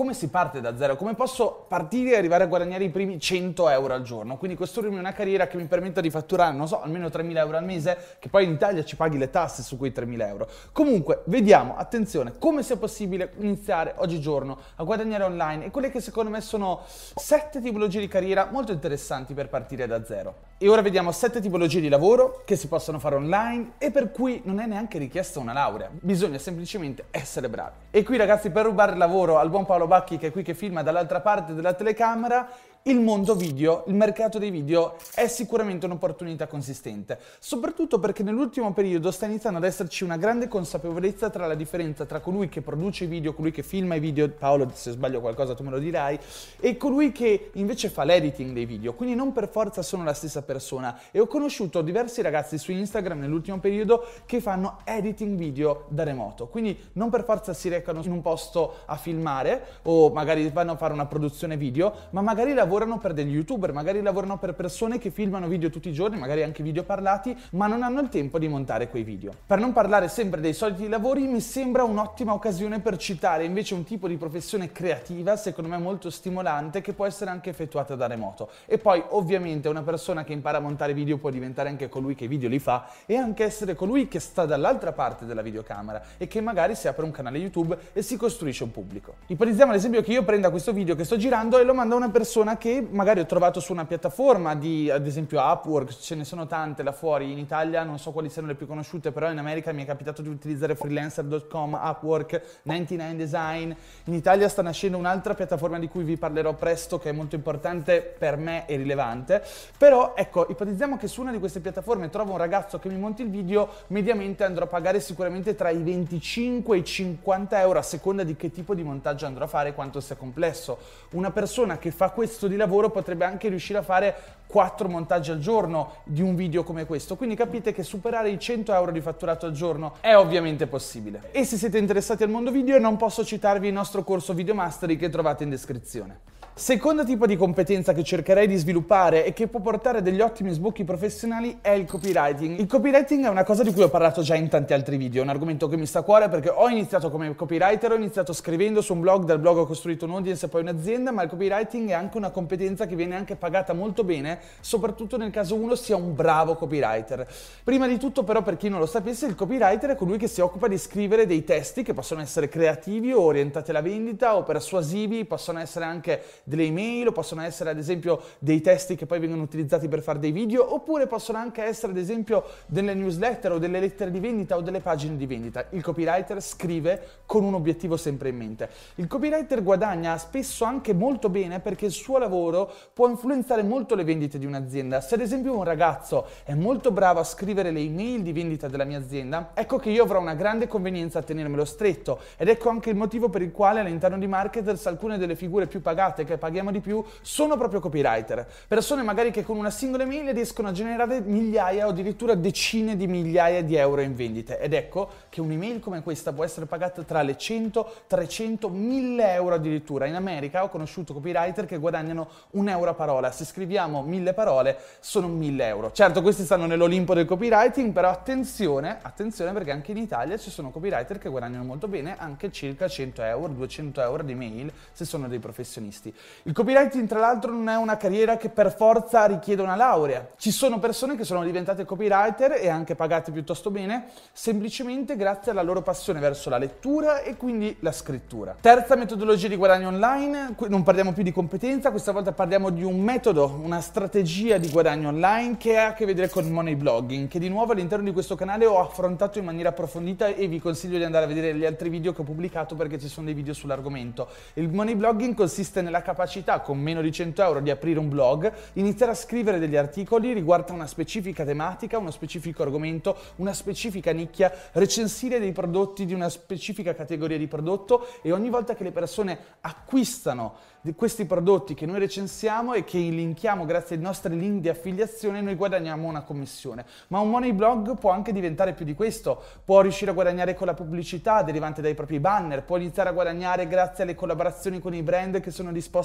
come si parte da zero? Come posso partire e arrivare a guadagnare i primi 100 euro al giorno? Quindi costruirmi una carriera che mi permetta di fatturare, non so, almeno 3.000 euro al mese, che poi in Italia ci paghi le tasse su quei 3.000 euro. Comunque, vediamo, attenzione, come sia possibile iniziare oggigiorno a guadagnare online e quelle che secondo me sono sette tipologie di carriera molto interessanti per partire da zero. E ora vediamo sette tipologie di lavoro che si possono fare online e per cui non è neanche richiesta una laurea, bisogna semplicemente essere bravi. E qui ragazzi per rubare lavoro al buon Paolo Bacchi che è qui che filma dall'altra parte della telecamera il mondo video, il mercato dei video è sicuramente un'opportunità consistente, soprattutto perché nell'ultimo periodo sta iniziando ad esserci una grande consapevolezza tra la differenza tra colui che produce i video, colui che filma i video, Paolo se sbaglio qualcosa tu me lo dirai, e colui che invece fa l'editing dei video, quindi non per forza sono la stessa persona. E ho conosciuto diversi ragazzi su Instagram nell'ultimo periodo che fanno editing video da remoto, quindi non per forza si recano in un posto a filmare o magari vanno a fare una produzione video, ma magari lavorano lavorano per degli youtuber, magari lavorano per persone che filmano video tutti i giorni, magari anche video parlati, ma non hanno il tempo di montare quei video. Per non parlare sempre dei soliti lavori, mi sembra un'ottima occasione per citare invece un tipo di professione creativa, secondo me molto stimolante, che può essere anche effettuata da remoto. E poi ovviamente una persona che impara a montare video può diventare anche colui che i video li fa e anche essere colui che sta dall'altra parte della videocamera e che magari si apre un canale YouTube e si costruisce un pubblico. Ipotizziamo ad esempio che io prenda questo video che sto girando e lo mando a una persona che magari ho trovato su una piattaforma di, ad esempio, Upwork, ce ne sono tante là fuori, in Italia non so quali siano le più conosciute, però in America mi è capitato di utilizzare freelancer.com, Upwork, 99 Design. In Italia sta nascendo un'altra piattaforma di cui vi parlerò presto, che è molto importante per me e rilevante. Però, ecco, ipotizziamo che su una di queste piattaforme trovo un ragazzo che mi monti il video, mediamente andrò a pagare sicuramente tra i 25 e i 50 euro a seconda di che tipo di montaggio andrò a fare e quanto sia complesso. Una persona che fa questo di lavoro potrebbe anche riuscire a fare 4 montaggi al giorno di un video come questo. Quindi capite che superare i 100 euro di fatturato al giorno è ovviamente possibile. E se siete interessati al mondo video non posso citarvi il nostro corso Video Mastery che trovate in descrizione. Secondo tipo di competenza che cercherei di sviluppare e che può portare degli ottimi sbocchi professionali è il copywriting. Il copywriting è una cosa di cui ho parlato già in tanti altri video, è un argomento che mi sta a cuore perché ho iniziato come copywriter, ho iniziato scrivendo su un blog, dal blog ho costruito un'audience e poi un'azienda, ma il copywriting è anche una competenza che viene anche pagata molto bene, soprattutto nel caso uno sia un bravo copywriter. Prima di tutto però per chi non lo sapesse, il copywriter è colui che si occupa di scrivere dei testi che possono essere creativi o orientati alla vendita o persuasivi, possono essere anche delle email o possono essere ad esempio dei testi che poi vengono utilizzati per fare dei video oppure possono anche essere ad esempio delle newsletter o delle lettere di vendita o delle pagine di vendita. Il copywriter scrive con un obiettivo sempre in mente. Il copywriter guadagna spesso anche molto bene perché il suo lavoro può influenzare molto le vendite di un'azienda. Se ad esempio un ragazzo è molto bravo a scrivere le email di vendita della mia azienda, ecco che io avrò una grande convenienza a tenermelo stretto ed ecco anche il motivo per il quale all'interno di Marketers alcune delle figure più pagate che paghiamo di più sono proprio copywriter. Persone magari che con una singola email riescono a generare migliaia o addirittura decine di migliaia di euro in vendite. Ed ecco che un'email come questa può essere pagata tra le 100, 300, 1000 euro addirittura. In America ho conosciuto copywriter che guadagnano un euro a parola. Se scriviamo mille parole sono 1000 euro. Certo, questi stanno nell'Olimpo del copywriting, però attenzione, attenzione perché anche in Italia ci sono copywriter che guadagnano molto bene, anche circa 100 euro, 200 euro di mail se sono dei professionisti. Il copywriting, tra l'altro, non è una carriera che per forza richiede una laurea. Ci sono persone che sono diventate copywriter e anche pagate piuttosto bene, semplicemente grazie alla loro passione verso la lettura e quindi la scrittura. Terza metodologia di guadagno online, non parliamo più di competenza, questa volta parliamo di un metodo, una strategia di guadagno online che ha a che vedere con money blogging, che di nuovo all'interno di questo canale ho affrontato in maniera approfondita e vi consiglio di andare a vedere gli altri video che ho pubblicato perché ci sono dei video sull'argomento. Il money blogging consiste nella capacità con meno di 100 euro di aprire un blog, iniziare a scrivere degli articoli riguardo a una specifica tematica, uno specifico argomento, una specifica nicchia, recensire dei prodotti di una specifica categoria di prodotto e ogni volta che le persone acquistano questi prodotti che noi recensiamo e che linkiamo grazie ai nostri link di affiliazione, noi guadagniamo una commissione. Ma un money blog può anche diventare più di questo, può riuscire a guadagnare con la pubblicità derivante dai propri banner, può iniziare a guadagnare grazie alle collaborazioni con i brand che sono disposti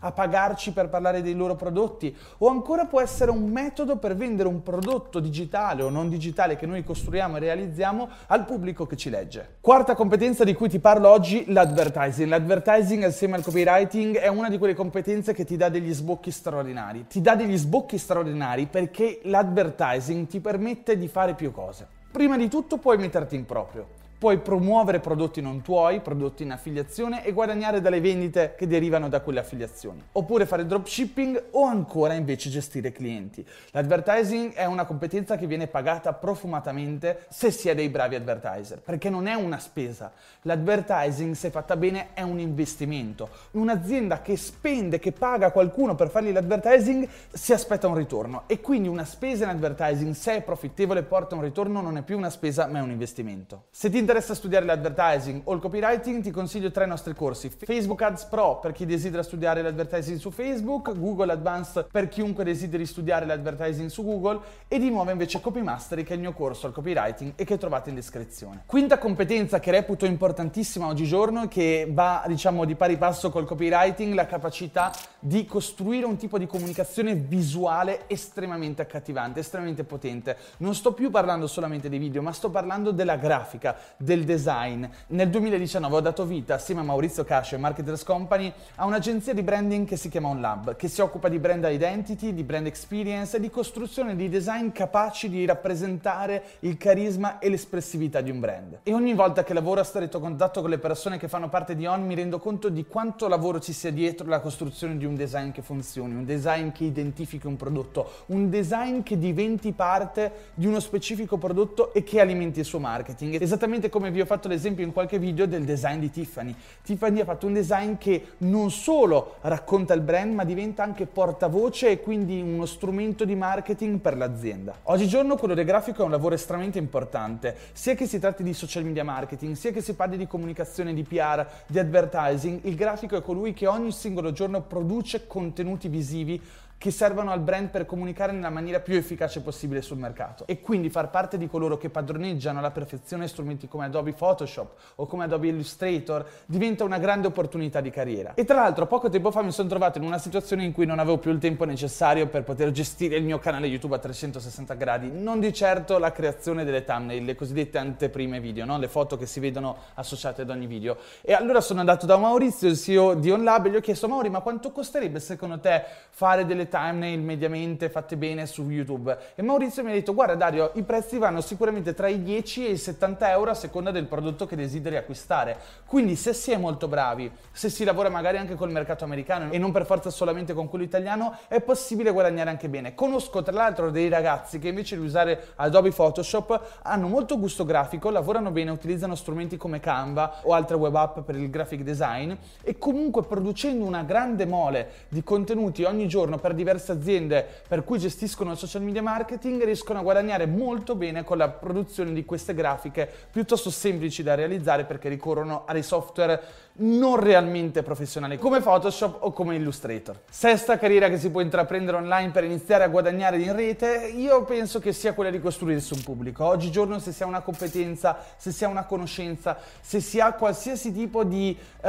a pagarci per parlare dei loro prodotti, o ancora può essere un metodo per vendere un prodotto digitale o non digitale che noi costruiamo e realizziamo al pubblico che ci legge. Quarta competenza di cui ti parlo oggi, l'advertising. L'advertising assieme al copywriting è una di quelle competenze che ti dà degli sbocchi straordinari. Ti dà degli sbocchi straordinari perché l'advertising ti permette di fare più cose. Prima di tutto puoi metterti in proprio. Puoi promuovere prodotti non tuoi, prodotti in affiliazione e guadagnare dalle vendite che derivano da quelle affiliazioni. Oppure fare dropshipping o ancora invece gestire clienti. L'advertising è una competenza che viene pagata profumatamente se si è dei bravi advertiser, perché non è una spesa. L'advertising, se fatta bene, è un investimento. Un'azienda che spende, che paga qualcuno per fargli l'advertising, si aspetta un ritorno. E quindi una spesa in advertising, se è profittevole, porta un ritorno, non è più una spesa, ma è un investimento. Se ti interessa studiare l'advertising o il copywriting, ti consiglio tre nostri corsi. Facebook Ads Pro per chi desidera studiare l'advertising su Facebook, Google Advanced per chiunque desideri studiare l'advertising su Google e di nuovo invece Copy Mastery che è il mio corso al copywriting e che trovate in descrizione. Quinta competenza che reputo importantissima oggigiorno e che va diciamo di pari passo col copywriting, la capacità di costruire un tipo di comunicazione visuale estremamente accattivante, estremamente potente. Non sto più parlando solamente dei video, ma sto parlando della grafica, del design. Nel 2019 ho dato vita, assieme a Maurizio Cascio e Marketers Company, a un'agenzia di branding che si chiama OnLab, che si occupa di brand identity, di brand experience e di costruzione di design capaci di rappresentare il carisma e l'espressività di un brand. E ogni volta che lavoro a stretto contatto con le persone che fanno parte di On mi rendo conto di quanto lavoro ci sia dietro la costruzione di un design che funzioni, un design che identifichi un prodotto, un design che diventi parte di uno specifico prodotto e che alimenti il suo marketing. Esattamente come vi ho fatto l'esempio in qualche video del design di Tiffany. Tiffany ha fatto un design che non solo racconta il brand, ma diventa anche portavoce e quindi uno strumento di marketing per l'azienda. Oggigiorno quello del grafico è un lavoro estremamente importante, sia che si tratti di social media marketing, sia che si parli di comunicazione, di PR, di advertising, il grafico è colui che ogni singolo giorno produce contenuti visivi che servono al brand per comunicare nella maniera più efficace possibile sul mercato e quindi far parte di coloro che padroneggiano alla perfezione strumenti come Adobe Photoshop o come Adobe Illustrator diventa una grande opportunità di carriera. E tra l'altro poco tempo fa mi sono trovato in una situazione in cui non avevo più il tempo necessario per poter gestire il mio canale YouTube a 360 gradi, non di certo la creazione delle thumbnail, le cosiddette anteprime video, no? le foto che si vedono associate ad ogni video. E allora sono andato da Maurizio, il CEO di OnLab, e gli ho chiesto Mauri, ma quanto costerebbe secondo te fare delle thumbnail mediamente fatte bene su YouTube. E Maurizio mi ha detto, guarda Dario, i prezzi vanno sicuramente tra i 10 e i 70 euro a seconda del prodotto che desideri acquistare. Quindi se si è molto bravi, se si lavora magari anche col mercato americano e non per forza solamente con quello italiano, è possibile guadagnare anche bene. Conosco tra l'altro dei ragazzi che invece di usare Adobe Photoshop hanno molto gusto grafico, lavorano bene, utilizzano strumenti come Canva o altre web app per il graphic design e comunque producendo una grande mole di contenuti ogni giorno per diverse aziende per cui gestiscono il social media marketing riescono a guadagnare molto bene con la produzione di queste grafiche piuttosto semplici da realizzare perché ricorrono a dei software non realmente professionali come Photoshop o come Illustrator. Sesta carriera che si può intraprendere online per iniziare a guadagnare in rete, io penso che sia quella di costruirsi un pubblico. Oggigiorno se si ha una competenza, se si ha una conoscenza, se si ha qualsiasi tipo di uh,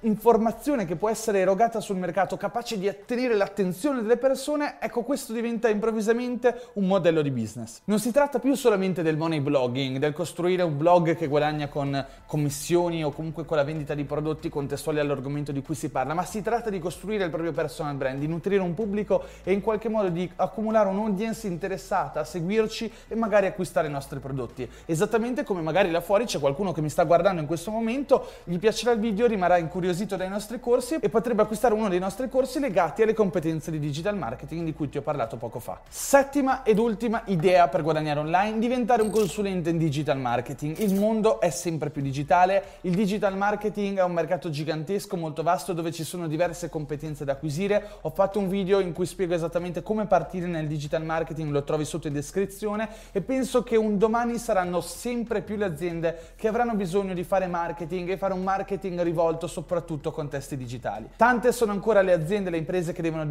informazione che può essere erogata sul mercato capace di attenere l'attenzione delle persone, ecco questo diventa improvvisamente un modello di business. Non si tratta più solamente del money blogging, del costruire un blog che guadagna con commissioni o comunque con la vendita di prodotti contestuali all'argomento di cui si parla, ma si tratta di costruire il proprio personal brand, di nutrire un pubblico e in qualche modo di accumulare un'audience interessata a seguirci e magari acquistare i nostri prodotti. Esattamente come magari là fuori c'è qualcuno che mi sta guardando in questo momento, gli piacerà il video, rimarrà incuriosito dai nostri corsi e potrebbe acquistare uno dei nostri corsi legati alle competenze di digital digital marketing di cui ti ho parlato poco fa. Settima ed ultima idea per guadagnare online, diventare un consulente in digital marketing. Il mondo è sempre più digitale, il digital marketing è un mercato gigantesco, molto vasto, dove ci sono diverse competenze da acquisire. Ho fatto un video in cui spiego esattamente come partire nel digital marketing, lo trovi sotto in descrizione e penso che un domani saranno sempre più le aziende che avranno bisogno di fare marketing e fare un marketing rivolto soprattutto a contesti digitali. Tante sono ancora le aziende, le imprese che devono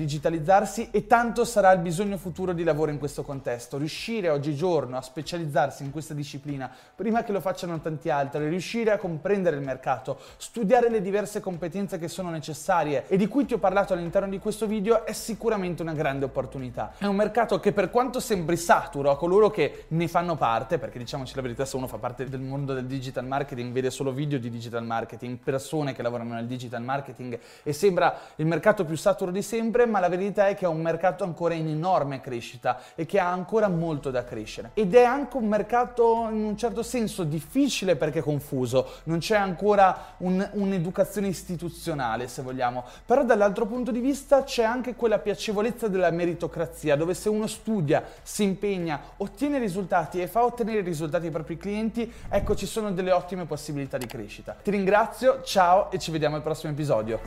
digitalizzarsi e tanto sarà il bisogno futuro di lavoro in questo contesto. Riuscire oggigiorno a specializzarsi in questa disciplina prima che lo facciano tanti altri, riuscire a comprendere il mercato, studiare le diverse competenze che sono necessarie e di cui ti ho parlato all'interno di questo video è sicuramente una grande opportunità. È un mercato che per quanto sembri saturo a coloro che ne fanno parte, perché diciamoci la verità, se uno fa parte del mondo del digital marketing, vede solo video di digital marketing, persone che lavorano nel digital marketing e sembra il mercato più saturo di sempre, ma la verità è che è un mercato ancora in enorme crescita e che ha ancora molto da crescere. Ed è anche un mercato in un certo senso difficile perché confuso, non c'è ancora un, un'educazione istituzionale se vogliamo, però dall'altro punto di vista c'è anche quella piacevolezza della meritocrazia dove se uno studia, si impegna, ottiene risultati e fa ottenere risultati ai propri clienti, ecco ci sono delle ottime possibilità di crescita. Ti ringrazio, ciao e ci vediamo al prossimo episodio.